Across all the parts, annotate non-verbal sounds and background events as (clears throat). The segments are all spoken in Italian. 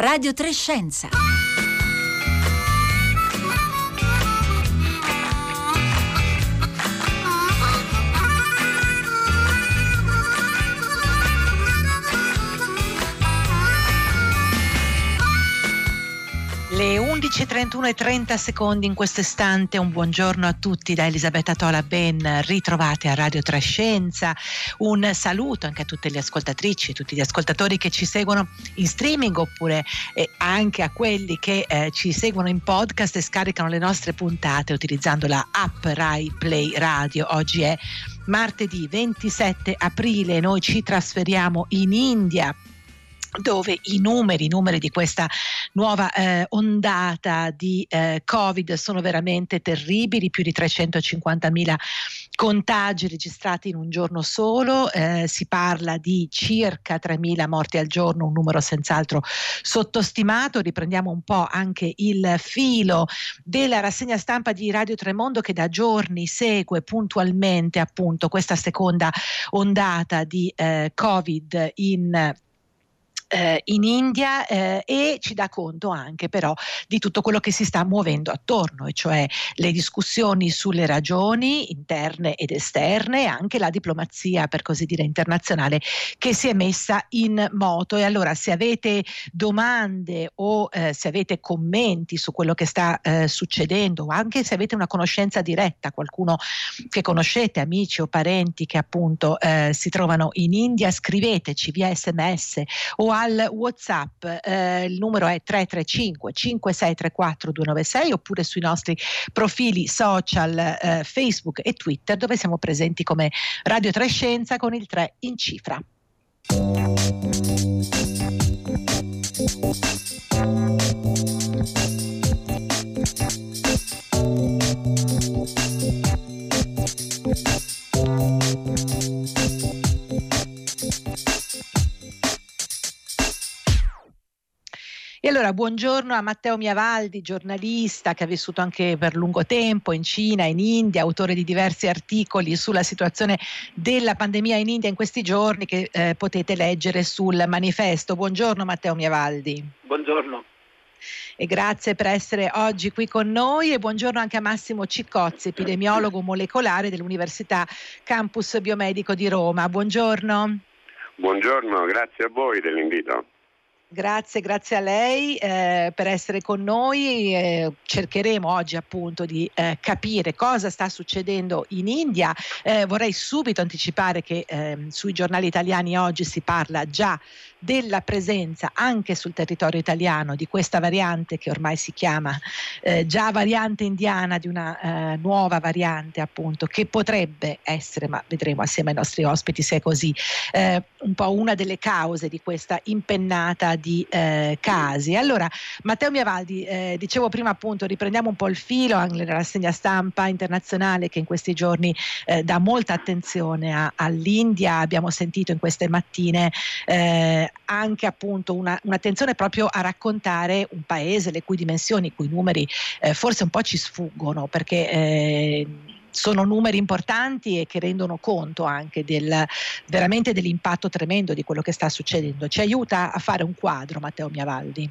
Radio Trescenza. Le 11.31 e 30 secondi in questo istante, un buongiorno a tutti da Elisabetta Tola, ben ritrovate a Radio Trascienza, un saluto anche a tutte le ascoltatrici, tutti gli ascoltatori che ci seguono in streaming oppure eh, anche a quelli che eh, ci seguono in podcast e scaricano le nostre puntate utilizzando la app Rai Play Radio. Oggi è martedì 27 aprile, noi ci trasferiamo in India dove i numeri, i numeri di questa nuova eh, ondata di eh, Covid sono veramente terribili, più di 350.000 contagi registrati in un giorno solo, eh, si parla di circa 3.000 morti al giorno, un numero senz'altro sottostimato. Riprendiamo un po' anche il filo della rassegna stampa di Radio Tremondo che da giorni segue puntualmente appunto questa seconda ondata di eh, Covid in eh, in India eh, e ci dà conto anche però di tutto quello che si sta muovendo attorno, e cioè le discussioni sulle ragioni interne ed esterne e anche la diplomazia, per così dire, internazionale che si è messa in moto. E allora se avete domande o eh, se avete commenti su quello che sta eh, succedendo, o anche se avete una conoscenza diretta, qualcuno che conoscete, amici o parenti che appunto eh, si trovano in India, scriveteci via sms o al WhatsApp, eh, il numero è 335 5634 296 oppure sui nostri profili social eh, Facebook e Twitter dove siamo presenti come Radio Trescenza con il 3 in cifra. Allora buongiorno a Matteo Miavaldi, giornalista che ha vissuto anche per lungo tempo in Cina, in India, autore di diversi articoli sulla situazione della pandemia in India in questi giorni che eh, potete leggere sul manifesto. Buongiorno Matteo Miavaldi. Buongiorno. E grazie per essere oggi qui con noi e buongiorno anche a Massimo Ciccozzi, epidemiologo molecolare dell'Università Campus Biomedico di Roma. Buongiorno. Buongiorno, grazie a voi dell'invito. Grazie, grazie a lei eh, per essere con noi. Eh, cercheremo oggi appunto di eh, capire cosa sta succedendo in India. Eh, vorrei subito anticipare che ehm, sui giornali italiani oggi si parla già della presenza anche sul territorio italiano di questa variante che ormai si chiama eh, già variante indiana, di una eh, nuova variante appunto che potrebbe essere, ma vedremo assieme ai nostri ospiti se è così, eh, un po' una delle cause di questa impennata di eh, casi. Allora, Matteo Miavaldi, eh, dicevo prima appunto, riprendiamo un po' il filo anche nella rassegna stampa internazionale che in questi giorni eh, dà molta attenzione a, all'India, abbiamo sentito in queste mattine anche appunto una, un'attenzione proprio a raccontare un paese le cui dimensioni, i cui numeri eh, forse un po' ci sfuggono perché eh, sono numeri importanti e che rendono conto anche del, veramente dell'impatto tremendo di quello che sta succedendo. Ci aiuta a fare un quadro, Matteo Miavaldi.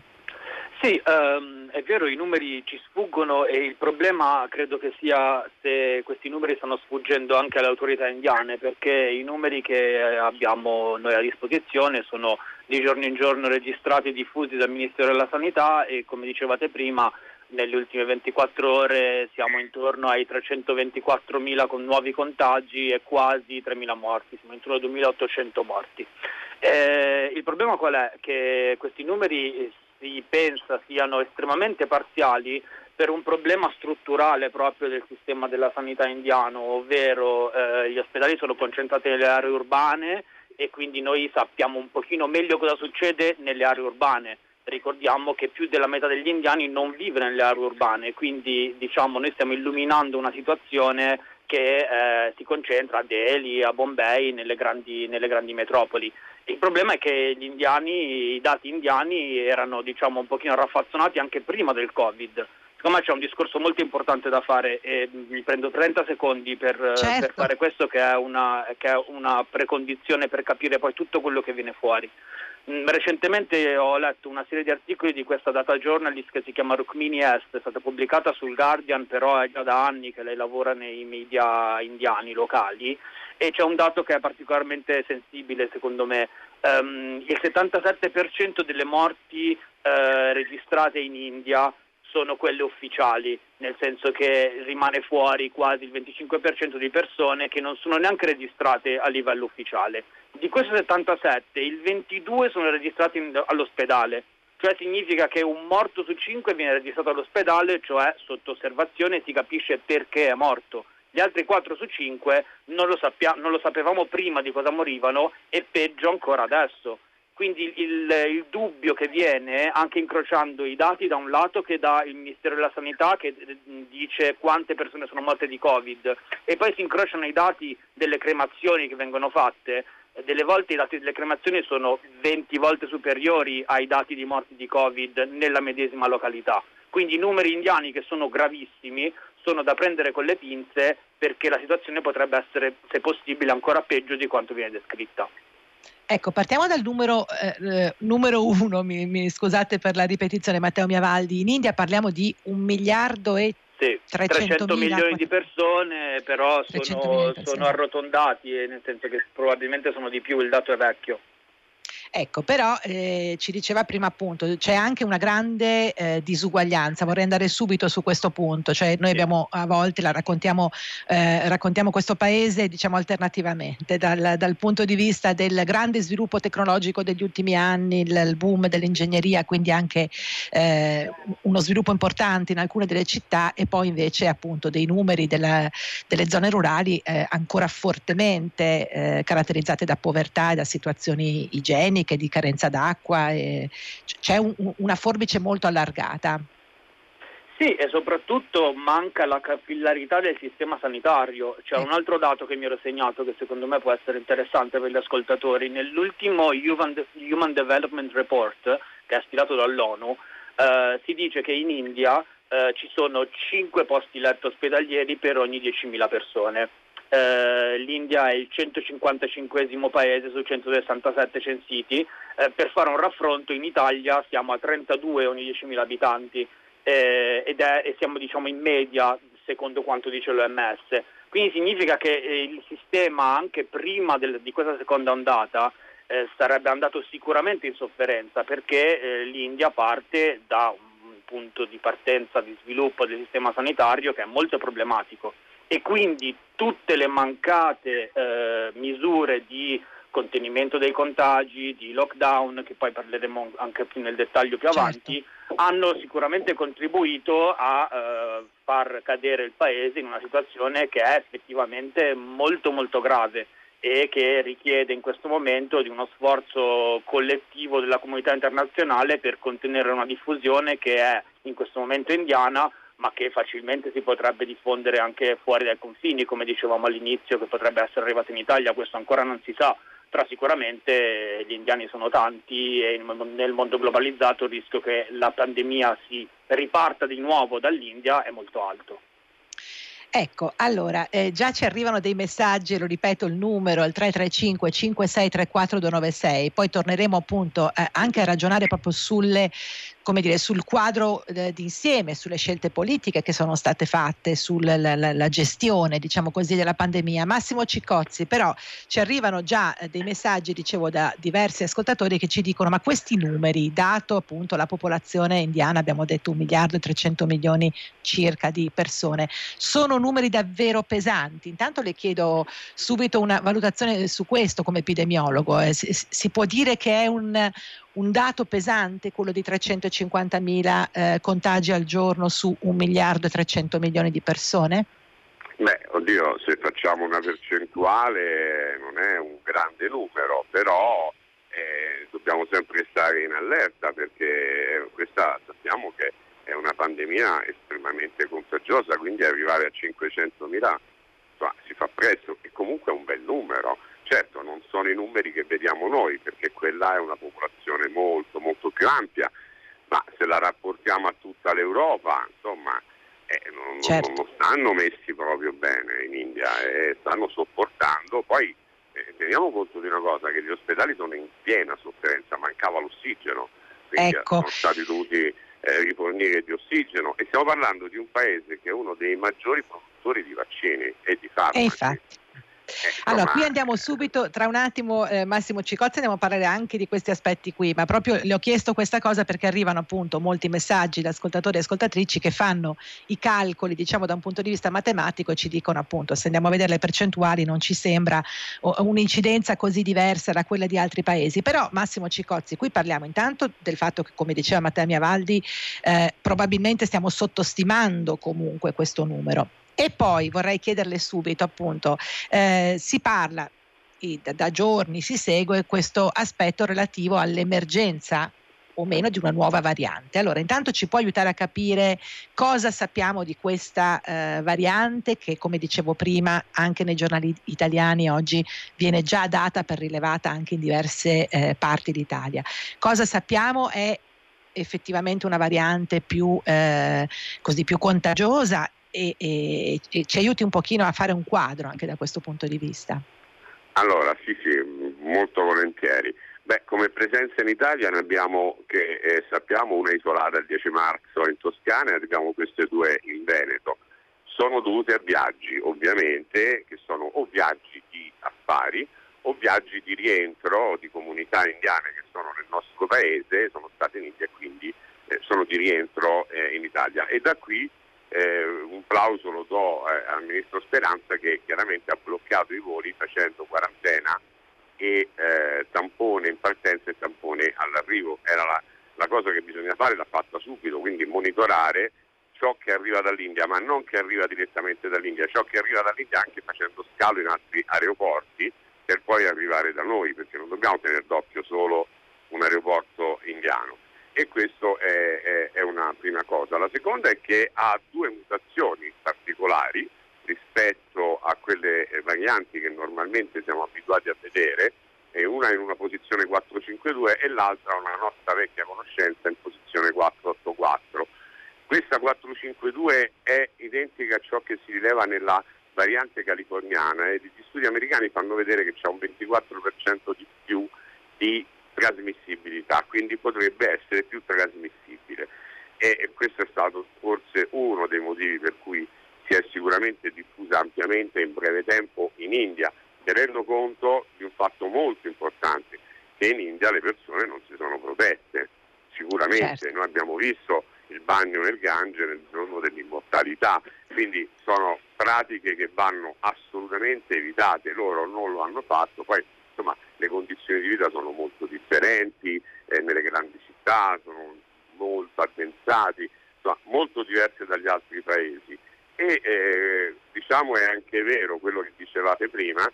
Sì, um, è vero, i numeri ci sfuggono e il problema credo che sia se questi numeri stanno sfuggendo anche alle autorità indiane, perché i numeri che abbiamo noi a disposizione sono di giorno in giorno registrati e diffusi dal Ministero della Sanità e come dicevate prima nelle ultime 24 ore siamo intorno ai 324.000 con nuovi contagi e quasi 3.000 morti, siamo intorno ai 2.800 morti. Eh, il problema qual è? Che questi numeri si pensa siano estremamente parziali per un problema strutturale proprio del sistema della sanità indiano, ovvero eh, gli ospedali sono concentrati nelle aree urbane e quindi noi sappiamo un pochino meglio cosa succede nelle aree urbane. Ricordiamo che più della metà degli indiani non vive nelle aree urbane, quindi diciamo noi stiamo illuminando una situazione che eh, si concentra a Delhi, a Bombay, nelle grandi, nelle grandi metropoli. Il problema è che gli indiani, i dati indiani erano diciamo, un pochino raffazzonati anche prima del Covid, secondo me c'è un discorso molto importante da fare e mi prendo 30 secondi per, certo. per fare questo che è, una, che è, una, precondizione per capire poi tutto quello che viene fuori. Mm, recentemente ho letto una serie di articoli di questa data journalist che si chiama Rukmini Est, è stata pubblicata sul Guardian, però è già da anni che lei lavora nei media indiani locali e c'è un dato che è particolarmente sensibile secondo me. Um, il 77% delle morti uh, registrate in India sono quelle ufficiali, nel senso che rimane fuori quasi il 25% di persone che non sono neanche registrate a livello ufficiale. Di queste 77, il 22 sono registrati in, all'ospedale, cioè significa che un morto su 5 viene registrato all'ospedale, cioè sotto osservazione si capisce perché è morto. Gli altri 4 su 5 non lo, sappia- non lo sapevamo prima di cosa morivano e peggio ancora adesso. Quindi il, il, dubbio che viene anche incrociando i dati da un lato che dà il Ministero della Sanità che eh, dice quante persone sono morte di Covid e poi si incrociano i dati delle cremazioni che vengono fatte. Delle volte i dati delle cremazioni sono 20 volte superiori ai dati di morti di Covid nella medesima località. Quindi i numeri indiani che sono gravissimi sono da prendere con le pinze perché la situazione potrebbe essere, se possibile, ancora peggio di quanto viene descritta. Ecco, partiamo dal numero, eh, eh, numero uno, mi, mi, scusate per la ripetizione, Matteo Miavaldi. In India parliamo di un miliardo e sì, 300, 300 milioni di persone, però sono, sono arrotondati, nel senso che probabilmente sono di più, il dato è vecchio. Ecco, però eh, ci diceva prima appunto, c'è anche una grande eh, disuguaglianza, vorrei andare subito su questo punto, cioè noi abbiamo a volte la raccontiamo, eh, raccontiamo questo paese diciamo alternativamente, dal, dal, punto di vista del grande sviluppo tecnologico degli ultimi anni, il, il boom dell'ingegneria, quindi anche eh, uno sviluppo importante in alcune delle città e poi invece appunto dei numeri della, delle zone rurali eh, ancora fortemente eh, caratterizzate da povertà e da situazioni igieniche igieniche, di carenza d'acqua, c'è un, una forbice molto allargata. Sì, e soprattutto manca la capillarità del sistema sanitario. C'è un altro dato che mi ero segnato che secondo me può essere interessante per gli ascoltatori. Nell'ultimo Human, Development Report, che è stilato dall'ONU, eh, si dice che in India eh, ci sono 5 posti letto ospedalieri per ogni 10.000 persone eh, l'India è il 155 paese su 167 censiti, eh, per fare un raffronto in Italia siamo a 32 ogni 10.000 abitanti eh, ed è, e siamo diciamo, in media secondo quanto dice l'OMS. Quindi significa che eh, il sistema anche prima del, di questa seconda ondata eh, sarebbe andato sicuramente in sofferenza perché eh, l'India parte da un punto di partenza di sviluppo del sistema sanitario che è molto problematico e quindi tutte le mancate eh, misure di contenimento dei contagi, di lockdown, che poi parleremo anche più nel dettaglio più certo. avanti, hanno sicuramente contribuito a eh, far cadere il Paese in una situazione che è effettivamente molto molto grave e che richiede in questo momento di uno sforzo collettivo della comunità internazionale per contenere una diffusione che è in questo momento indiana ma che facilmente si potrebbe diffondere anche fuori dai confini, come dicevamo all'inizio, che potrebbe essere arrivato in Italia, questo ancora non si sa, però sicuramente gli indiani sono tanti e nel mondo globalizzato il rischio che la pandemia si riparta di nuovo dall'India è molto alto. Ecco, allora, eh, già ci arrivano dei messaggi, lo ripeto il numero, il 335 5634 296, poi torneremo appunto eh, anche a ragionare proprio sulle come dire, sul quadro eh, d'insieme, sulle scelte politiche che sono state fatte, sulla la, la gestione, diciamo così, della pandemia. Massimo Ciccozzi, però ci arrivano già eh, dei messaggi, dicevo, da diversi ascoltatori che ci dicono ma questi numeri, dato appunto la popolazione indiana, abbiamo detto un miliardo e 300 milioni circa di persone, sono numeri davvero pesanti. Intanto le chiedo subito una valutazione su questo come epidemiologo. Eh, si, si può dire che è un, un dato pesante quello di 350 mila eh, contagi al giorno su un miliardo e 300 milioni di persone? Beh, oddio, se facciamo una percentuale non è un grande numero, però eh, dobbiamo sempre stare in allerta perché questa sappiamo che è una pandemia estremamente contagiosa, quindi arrivare a 500 mila si fa presto e comunque è un bel numero. Certo, non sono i numeri che vediamo noi, perché quella è una popolazione molto, molto più ampia, ma se la rapportiamo a tutta l'Europa, insomma, eh, non, certo. non, stanno messi proprio bene in India e stanno sopportando. Poi eh, teniamo conto di una cosa, che gli ospedali sono in piena sofferenza, mancava l'ossigeno, quindi ecco. sono stati dovuti eh, rifornire di ossigeno e stiamo parlando di un paese che è uno dei maggiori produttori di vaccini e di farmaci. Eh, allora, qui andiamo subito, tra un attimo eh, Massimo Cicozzi andiamo a parlare anche di questi aspetti qui, ma proprio le ho chiesto questa cosa perché arrivano appunto molti messaggi da ascoltatori e ascoltatrici che fanno i calcoli, diciamo da un punto di vista matematico e ci dicono appunto se andiamo a vedere le percentuali non ci sembra un'incidenza così diversa da quella di altri paesi, però Massimo Cicozzi, qui parliamo intanto del fatto che come diceva Matteo Miavaldi eh, probabilmente stiamo sottostimando comunque questo numero e poi vorrei chiederle subito, appunto, eh, si parla da, da giorni, si segue questo aspetto relativo all'emergenza o meno di una nuova variante. Allora, intanto ci può aiutare a capire cosa sappiamo di questa eh, variante che, come dicevo prima, anche nei giornali italiani oggi viene già data per rilevata anche in diverse eh, parti d'Italia. Cosa sappiamo è effettivamente una variante più, eh, così, più contagiosa e, e, e, ci aiuti un pochino a fare un quadro anche da questo punto di vista. Allora, sì, sì, molto volentieri. Beh, come presenza in Italia ne abbiamo, che eh, sappiamo, una isolata il 10 marzo in Toscana e abbiamo queste due in Veneto. Sono dovute a viaggi, ovviamente, che sono o viaggi di affari o viaggi di rientro di comunità indiane che sono nel nostro paese, sono state in India e quindi eh, sono di rientro eh, in Italia. E da qui eh, un plauso lo do eh, al ministro Speranza che chiaramente ha bloccato i voli facendo quarantena e eh, tampone in partenza e tampone all'arrivo. Era la, la cosa che bisogna fare, l'ha fatta subito, quindi monitorare ciò che arriva dall'India, ma non che arriva direttamente dall'India, ciò che arriva dall'India anche facendo scalo in altri aeroporti per poi arrivare da noi, perché non dobbiamo tenere d'occhio solo un aeroporto indiano e questa è, è, è, una prima cosa. La seconda è che ha due mutazioni particolari rispetto a quelle varianti che normalmente siamo abituati a vedere, una in una posizione 452 e l'altra una nostra vecchia conoscenza in posizione 484. Questa 452 è identica a ciò che si rileva nella variante californiana e gli studi americani fanno vedere che c'è un 24% di più di trasmissibilità, quindi potrebbe essere più trasmissibile. E questo è stato forse uno dei motivi per cui si è sicuramente diffusa ampiamente in breve tempo in India. Mi rendo conto di un fatto molto importante, che in India le persone non si sono protette. Sicuramente certo. noi abbiamo visto il bagno nel Gange nel giorno dell'immortalità, quindi sono pratiche che vanno assolutamente evitate, loro non lo hanno fatto, poi insomma le condizioni di vita sono molto differenti, eh, nelle grandi città sono molto addensati, insomma, molto diverse dagli altri paesi. E eh, diciamo è anche vero quello che dicevate prima,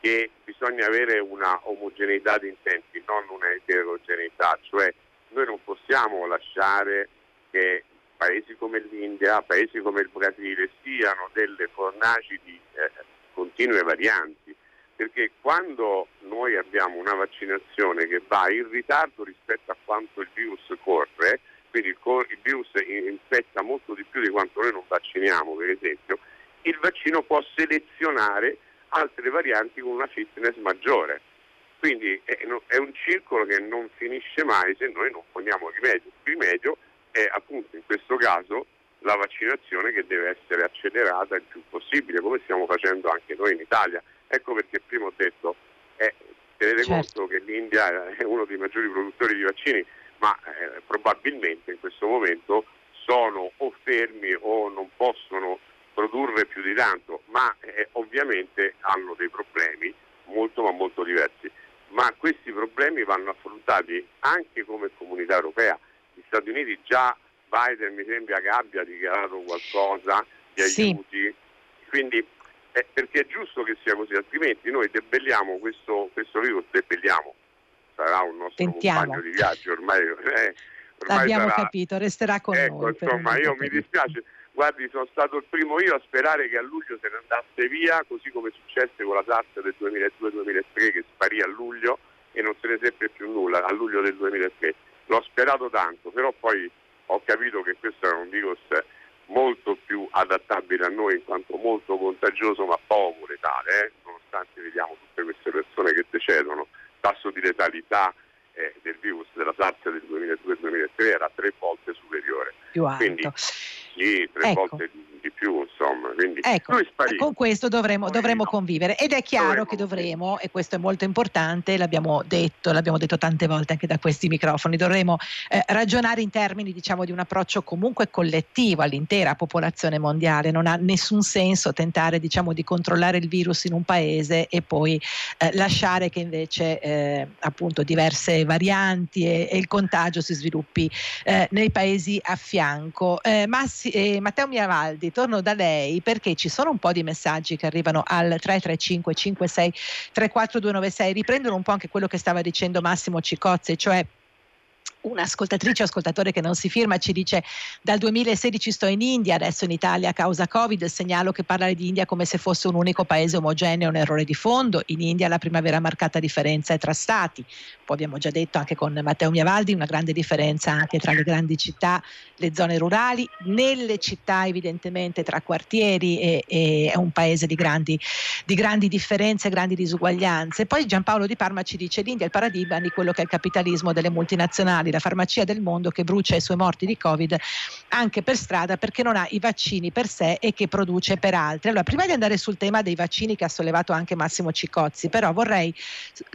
che bisogna avere una omogeneità di intenti, non una eterogeneità, cioè noi non possiamo lasciare che paesi come l'India, paesi come il Brasile siano delle fornaci di eh, continue varianti. Perché quando noi abbiamo una vaccinazione che va in ritardo rispetto a quanto il virus corre, quindi il, virus infetta molto di più di quanto noi non vacciniamo per esempio, il vaccino può selezionare altre varianti con una fitness maggiore. Quindi è, un circolo che non finisce mai se noi non poniamo rimedio. Il rimedio è appunto in questo caso la vaccinazione che deve essere accelerata il più possibile, come stiamo facendo anche noi in Italia. Ecco perché prima ho detto, eh, tenete certo. conto che l'India è uno dei maggiori produttori di vaccini, ma eh, probabilmente in questo momento sono o fermi o non possono produrre più di tanto, ma eh, ovviamente hanno dei problemi molto ma molto diversi. Ma questi problemi vanno affrontati anche come comunità europea. Gli Stati Uniti già Biden mi sembra che abbia dichiarato qualcosa di aiuti, sì. quindi eh, perché è giusto che sia così, altrimenti noi debelliamo questo, questo virus, debelliamo, sarà un nostro Tentiamo. compagno di viaggio, ormai, eh, ormai L'abbiamo sarà... capito, resterà con ecco, noi. Insomma, io mi dispiace, guardi, sono stato il primo io a sperare che a luglio se ne andasse via, così come successe con la SARS del 2002-2003 che sparì a luglio e non se ne seppe più nulla, a luglio del 2003. l'ho sperato tanto, però poi ho capito che questo era un virus molto più adattabile a noi in quanto molto contagioso ma poco letale, eh? nonostante vediamo tutte queste persone che decedono, tasso di letalità eh, del virus della SARS del 2002-2003 era tre volte superiore. Quindi, sì, tre ecco. volte di più, insomma. Quindi ecco, con questo dovremo, dovremo convivere ed è chiaro dovremo che dovremo, e questo è molto importante, l'abbiamo detto, l'abbiamo detto tante volte anche da questi microfoni, dovremo eh, ragionare in termini diciamo di un approccio comunque collettivo all'intera popolazione mondiale, non ha nessun senso tentare diciamo di controllare il virus in un paese e poi eh, lasciare che invece eh, appunto diverse varianti e, e, il contagio si sviluppi eh, nei paesi a fianco. Eh, Massi, eh, Matteo Miavaldi torno da lei perché ci sono un po' di messaggi che arrivano al 335 56 34296, riprendono un po' anche quello che stava dicendo Massimo Cicozzi, cioè Un'ascoltatrice o ascoltatore che non si firma ci dice dal 2016 sto in India, adesso in Italia a causa Covid, segnalo che parlare di India come se fosse un unico paese omogeneo è un errore di fondo. In India la prima vera marcata differenza è tra stati. Poi abbiamo già detto anche con Matteo Miavaldi una grande differenza anche tra le grandi città, le zone rurali, nelle città evidentemente tra quartieri e, e è un paese di grandi, di grandi differenze, grandi disuguaglianze. Poi Giampaolo Di Parma ci dice l'India è il paradigma di quello che è il capitalismo delle multinazionali la farmacia del mondo che brucia i suoi morti di Covid anche per strada perché non ha i vaccini per sé e che produce per altri. Allora, prima di andare sul tema dei vaccini che ha sollevato anche Massimo Cicozzi, però vorrei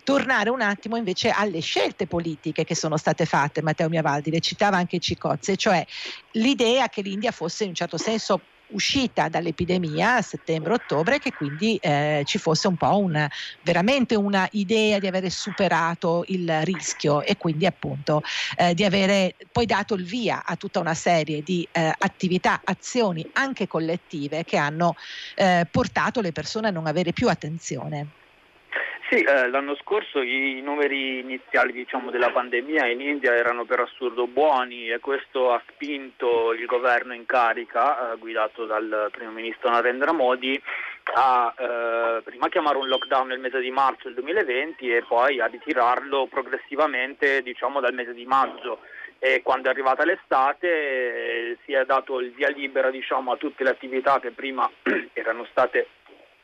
tornare un attimo invece alle scelte politiche che sono state fatte, Matteo Miavaldi, le citava anche Cicozzi, cioè l'idea che l'India fosse in un certo senso uscita dall'epidemia a settembre-ottobre che quindi eh, ci fosse un po' una, veramente una idea di avere superato il rischio e quindi appunto eh, di avere poi dato il via a tutta una serie di eh, attività, azioni anche collettive che hanno eh, portato le persone a non avere più attenzione. Sì, eh, l'anno scorso i numeri iniziali diciamo, della pandemia in India erano per assurdo buoni e questo ha spinto il governo in carica, eh, guidato dal primo ministro Narendra Modi, a eh, prima chiamare un lockdown nel mese di marzo del 2020 e poi a ritirarlo progressivamente diciamo, dal mese di maggio. E quando è arrivata l'estate eh, si è dato il via libera diciamo, a tutte le attività che prima (clears throat) erano state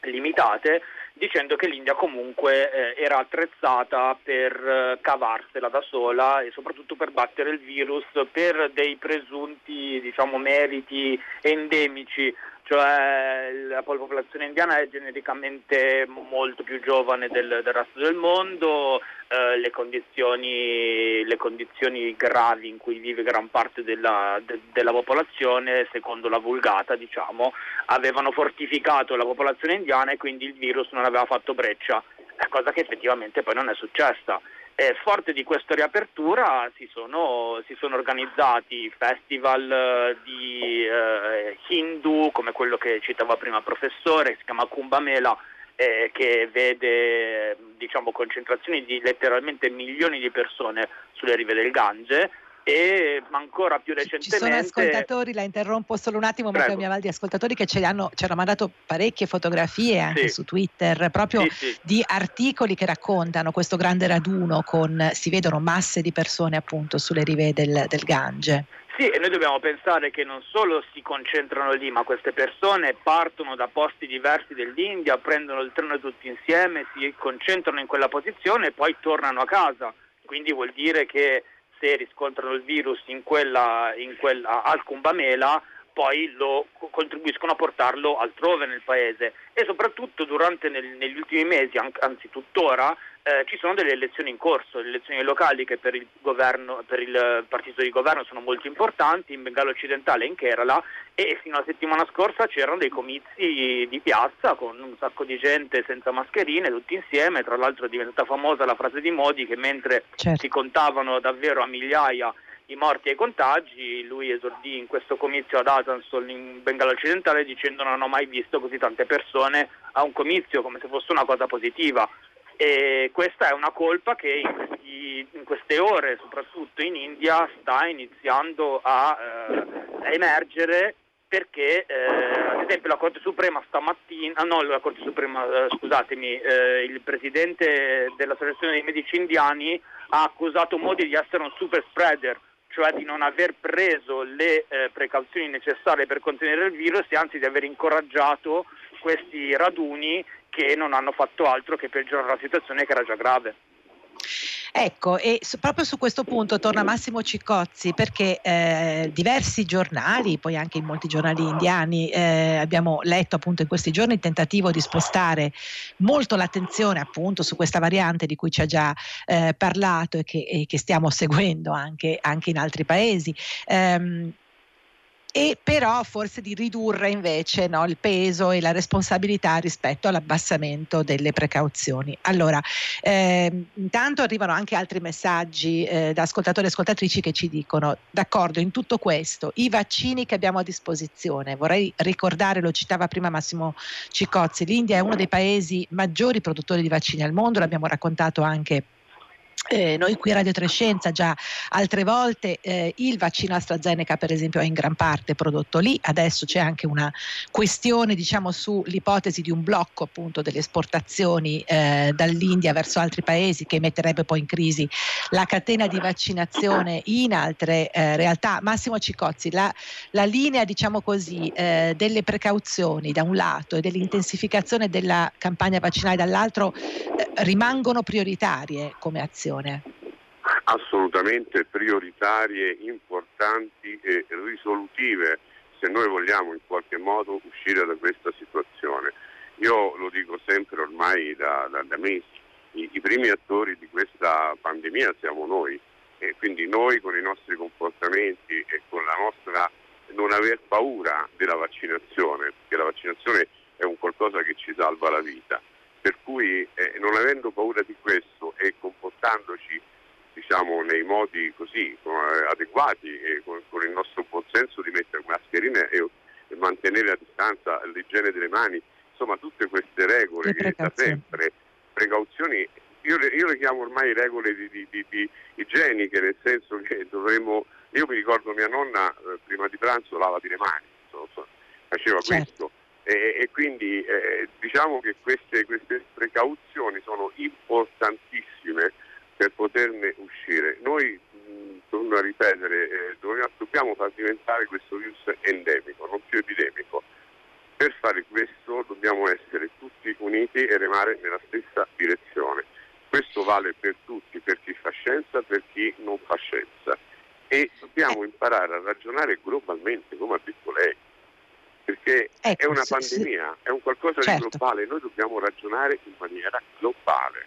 limitate dicendo che l'India comunque eh, era attrezzata per eh, cavarsela da sola e soprattutto per battere il virus per dei presunti diciamo, meriti endemici cioè la popolazione indiana è genericamente molto più giovane del, del resto del mondo, eh, le, condizioni, le, condizioni, gravi in cui vive gran parte della, de, della popolazione, secondo la vulgata, diciamo, avevano fortificato la popolazione indiana e quindi il virus non aveva fatto breccia, cosa che effettivamente poi non è successa. E forte di questa riapertura si sono, si sono organizzati festival eh, di eh, hindu come quello che citava prima il professore, si chiama Kumbh Mela, eh, che vede diciamo, concentrazioni di letteralmente milioni di persone sulle rive del Gange e ancora più recentemente... Ci sono ascoltatori, la interrompo solo un attimo, Matteo Miavaldi, ascoltatori che ci hanno, ci hanno mandato parecchie fotografie anche sì. su Twitter, proprio sì, sì. di articoli che raccontano questo grande raduno con, si vedono masse di persone appunto sulle rive del, del Gange. Sì, e noi dobbiamo pensare che non solo si concentrano lì, ma queste persone partono da posti diversi dell'India, prendono il treno tutti insieme, si concentrano in quella posizione e poi tornano a casa. Quindi vuol dire che se riscontrano il virus in quella, in quella, al Cumbamela poi lo contribuiscono a portarlo altrove nel paese. E soprattutto durante nel, negli ultimi mesi, anzi tuttora, eh, ci sono delle elezioni in corso, le elezioni locali che per il, governo, per il partito di governo sono molto importanti in Bengala occidentale e in Kerala e fino alla settimana scorsa c'erano dei comizi di piazza con un sacco di gente senza mascherine tutti insieme, tra l'altro è diventata famosa la frase di Modi che mentre certo. si contavano davvero a migliaia i morti e i contagi, lui esordì in questo comizio ad Asansol in Bengala occidentale dicendo non ho mai visto così tante persone a un comizio come se fosse una cosa positiva. E questa è una colpa che in, questi, in queste ore, soprattutto in India, sta iniziando a, eh, a emergere perché eh, ad esempio la Corte Suprema stamattina, no la Corte Suprema, eh, scusatemi, eh, il presidente dell'Associazione dei Medici Indiani ha accusato Modi di essere un super spreader, cioè di non aver preso le eh, precauzioni necessarie per contenere il virus e anzi di aver incoraggiato questi raduni che non hanno fatto altro che peggiorare la situazione che era già grave. Ecco, e su, proprio su questo punto torna Massimo Ciccozzi perché eh, diversi giornali, poi anche in molti giornali indiani, eh, abbiamo letto appunto in questi giorni il tentativo di spostare molto l'attenzione appunto su questa variante di cui ci ha già eh, parlato e che, e che, stiamo (laughs) seguendo anche, anche in altri paesi. Um, e però forse di ridurre invece no, il peso e la responsabilità rispetto all'abbassamento delle precauzioni. Allora, eh, intanto arrivano anche altri messaggi eh, da ascoltatori e ascoltatrici che ci dicono, d'accordo, in tutto questo, i vaccini che abbiamo a disposizione, vorrei ricordare, lo citava prima Massimo Cicozzi, l'India è uno dei paesi maggiori produttori di vaccini al mondo, l'abbiamo raccontato anche eh, noi qui a Radio Trescenza già altre volte eh, il vaccino AstraZeneca per esempio è in gran parte prodotto lì, adesso c'è anche una questione diciamo sull'ipotesi di un blocco appunto delle esportazioni eh, dall'India verso altri paesi che metterebbe poi in crisi la catena di vaccinazione in altre eh, realtà. Massimo Cicozzi, la, la linea diciamo così eh, delle precauzioni da un lato e dell'intensificazione della campagna vaccinale dall'altro eh, rimangono prioritarie come azione situazione? Assolutamente prioritarie, importanti e risolutive se noi vogliamo in qualche modo uscire da questa situazione. Io lo dico sempre ormai da, da, da mesi, I, i primi attori di questa pandemia siamo noi e quindi noi con i nostri comportamenti e con la nostra non aver paura della vaccinazione, perché la vaccinazione è un qualcosa che ci salva la vita. Per cui eh, non avendo paura di questo e comportandoci diciamo, nei modi così eh, adeguati e con, con, il nostro buon senso di mettere mascherine e, e, mantenere a distanza l'igiene delle mani, insomma tutte queste regole che da sempre, precauzioni, io le, io le, chiamo ormai regole di, di, di, di, igieniche, nel senso che dovremmo, io mi ricordo mia nonna eh, prima di pranzo lavati le mani, so, so, faceva certo. questo e, e quindi eh, diciamo che queste, queste, precauzioni sono importantissime per poterne uscire. Noi, mh, torno a ripetere, eh, dobbiamo far diventare questo virus endemico, non più epidemico. Per fare questo dobbiamo essere tutti uniti e remare nella stessa direzione. Questo vale per tutti, per chi fa scienza, per chi non fa scienza. E dobbiamo imparare a ragionare globalmente, come ha detto lei perché ecco, è una pandemia, sì. è un qualcosa certo. di globale, noi dobbiamo ragionare in maniera globale,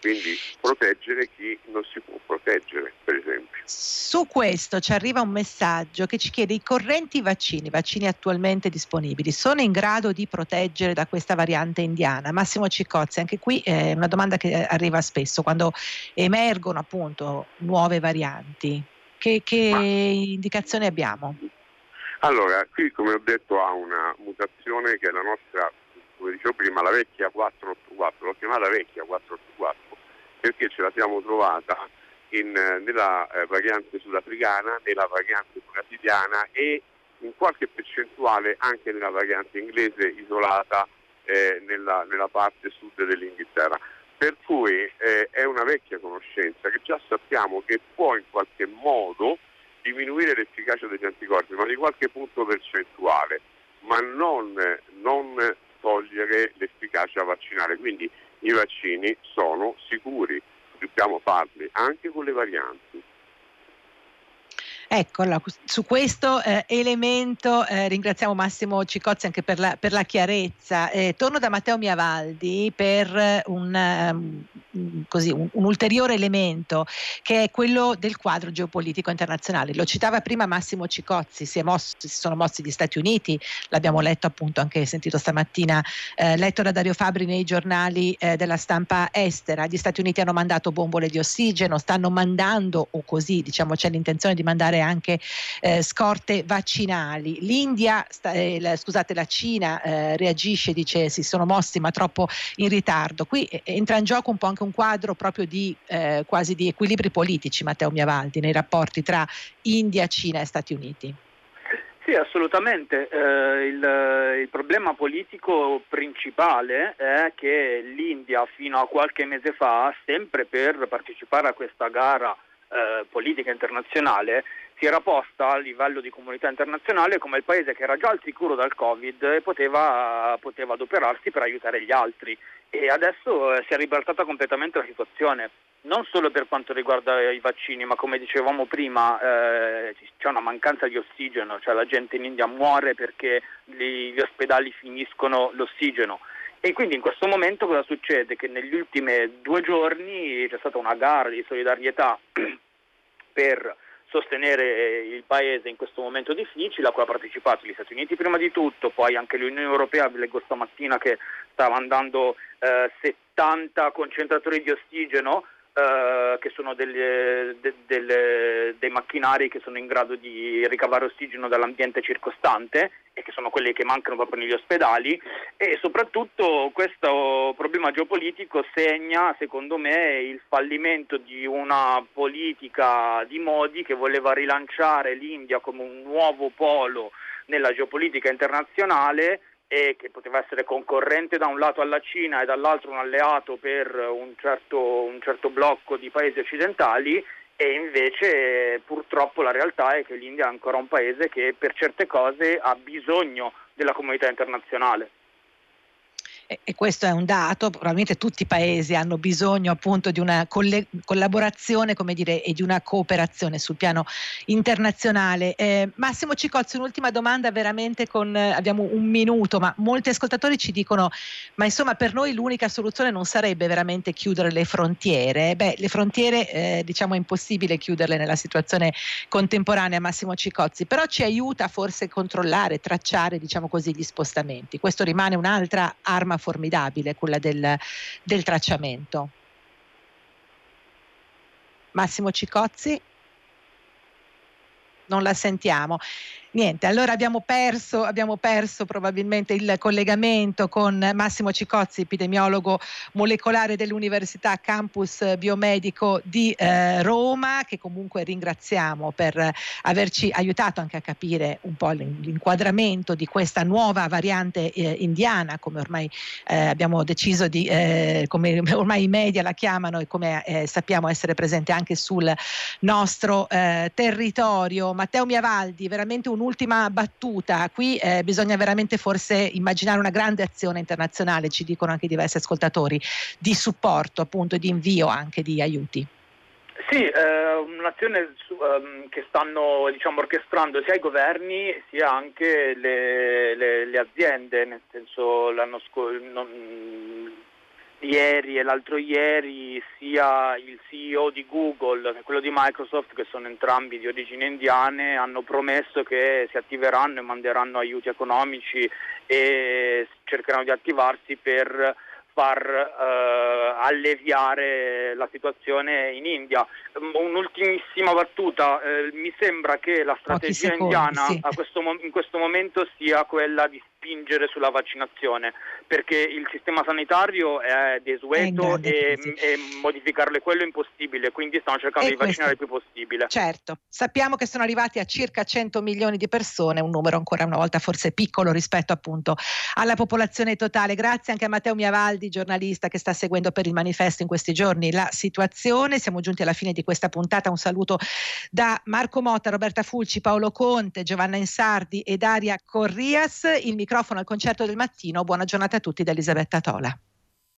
quindi proteggere chi non si può proteggere, per esempio. Su questo ci arriva un messaggio che ci chiede i correnti vaccini, vaccini attualmente disponibili, sono in grado di proteggere da questa variante indiana? Massimo Ciccozzi, anche qui è una domanda che arriva spesso quando emergono appunto nuove varianti. Che, che indicazioni abbiamo? Allora, qui come ho detto ha una mutazione che è la nostra, come dicevo prima, la vecchia 484, l'ho chiamata vecchia 484 perché ce la siamo trovata in, nella eh, variante sudafricana, nella variante brasiliana e in qualche percentuale anche nella variante inglese isolata eh, nella, nella, parte sud dell'Inghilterra. Per cui eh, è una vecchia conoscenza che già sappiamo che può in qualche modo diminuire l'efficacia degli anticorpi, ma di qualche punto percentuale, ma non, non togliere l'efficacia vaccinale. Quindi i vaccini sono sicuri, dobbiamo farli anche con le varianti. Ecco, allora, su questo eh, elemento eh, ringraziamo Massimo Cicozzi anche per la, per la chiarezza. Eh, torno da Matteo Miavaldi per un, um, così, un, un, ulteriore elemento che è quello del quadro geopolitico internazionale. Lo citava prima Massimo Cicozzi, si, mosso, si sono mossi gli Stati Uniti, l'abbiamo letto appunto anche sentito stamattina, eh, letto da Dario Fabri nei giornali eh, della stampa estera. Gli Stati Uniti hanno mandato bombole di ossigeno, stanno mandando, o così diciamo c'è l'intenzione di mandare anche eh, scorte vaccinali. L'India, sta, eh, la, scusate, la Cina eh, reagisce, dice si sono mossi ma troppo in ritardo. Qui eh, entra in gioco un po' anche un quadro proprio di eh, quasi di equilibri politici, Matteo Miavaldi, nei rapporti tra India, Cina e Stati Uniti. Sì, assolutamente. Eh, il, il, problema politico principale è che l'India fino a qualche mese fa, sempre per partecipare a questa gara eh, politica internazionale, si era posta a livello di comunità internazionale come il paese che era già al sicuro dal Covid e poteva, poteva adoperarsi per aiutare gli altri. E adesso eh, si è ribaltata completamente la situazione non solo per quanto riguarda i vaccini, ma come dicevamo prima eh, c'è una mancanza di ossigeno, cioè la gente in India muore perché gli, gli ospedali finiscono l'ossigeno. E quindi in questo momento cosa succede? Che negli ultimi due giorni c'è stata una gara di solidarietà (clears throat) per sostenere il paese in questo momento difficile a cui ha partecipato gli Stati Uniti prima di tutto, poi anche l'Unione Europea, vi leggo stamattina che stava andando eh, 70 concentratori di ossigeno Uh, che sono delle, de, delle, dei macchinari che sono in grado di ricavare ossigeno dall'ambiente circostante e che sono quelli che mancano proprio negli ospedali e soprattutto questo problema geopolitico segna secondo me il fallimento di una politica di Modi che voleva rilanciare l'India come un nuovo polo nella geopolitica internazionale e che poteva essere concorrente da un lato alla Cina e dall'altro un alleato per un certo, un certo blocco di paesi occidentali e invece purtroppo la realtà è che l'India è ancora un paese che per certe cose ha bisogno della comunità internazionale e questo è un dato, probabilmente tutti i paesi hanno bisogno appunto di una coll- collaborazione dire, e di una cooperazione sul piano internazionale. Eh, Massimo Cicozzi, un'ultima domanda veramente con, eh, abbiamo un minuto, ma molti ascoltatori ci dicono, ma insomma per noi l'unica soluzione non sarebbe veramente chiudere le frontiere? Beh, le frontiere eh, diciamo è impossibile chiuderle nella situazione contemporanea, Massimo Cicozzi, però ci aiuta forse a controllare, tracciare diciamo così gli spostamenti. Questo rimane un'altra arma formidabile, quella del, del tracciamento. Massimo Cicozzi? Non la sentiamo. Niente, allora abbiamo perso, abbiamo perso probabilmente il collegamento con Massimo Cicozzi, epidemiologo molecolare dell'Università Campus Biomedico di eh, Roma, che comunque ringraziamo per averci aiutato anche a capire un po' l'inquadramento di questa nuova variante eh, indiana, come ormai eh, abbiamo deciso di, eh, come ormai i media la chiamano e come eh, sappiamo essere presente anche sul nostro eh, territorio. Matteo Miavaldi, veramente un un'ultima battuta, qui eh, bisogna veramente forse immaginare una grande azione internazionale, ci dicono anche diversi ascoltatori, di supporto appunto, di invio anche di aiuti. Sì, eh, un'azione su, um, che stanno diciamo, orchestrando sia i governi sia anche le, le, le aziende, nel senso l'anno scorso ieri e l'altro ieri sia il CEO di Google che quello di Microsoft, che sono entrambi di origini indiane, hanno promesso che si attiveranno e manderanno aiuti economici e cercheranno di attivarsi per far uh, alleviare la situazione in India. Un'ultimissima battuta, uh, mi sembra che la strategia secondi, indiana sì. questo in questo momento sia quella di spingere sulla vaccinazione perché il sistema sanitario è desueto è e, e, modificarle quello è impossibile, quindi stiamo cercando e di vaccinare il più possibile. Certo, sappiamo che sono arrivati a circa 100 milioni di persone, un numero ancora una volta forse piccolo rispetto appunto alla popolazione totale. Grazie anche a Matteo Miavaldi, giornalista che sta seguendo per il manifesto in questi giorni la situazione. Siamo giunti alla fine di questa puntata. Un saluto da Marco Motta, Roberta Fulci, Paolo Conte, Giovanna Insardi e Daria Corrias. Il microfono al concerto del mattino. Buona giornata a tutti da Elisabetta Tola.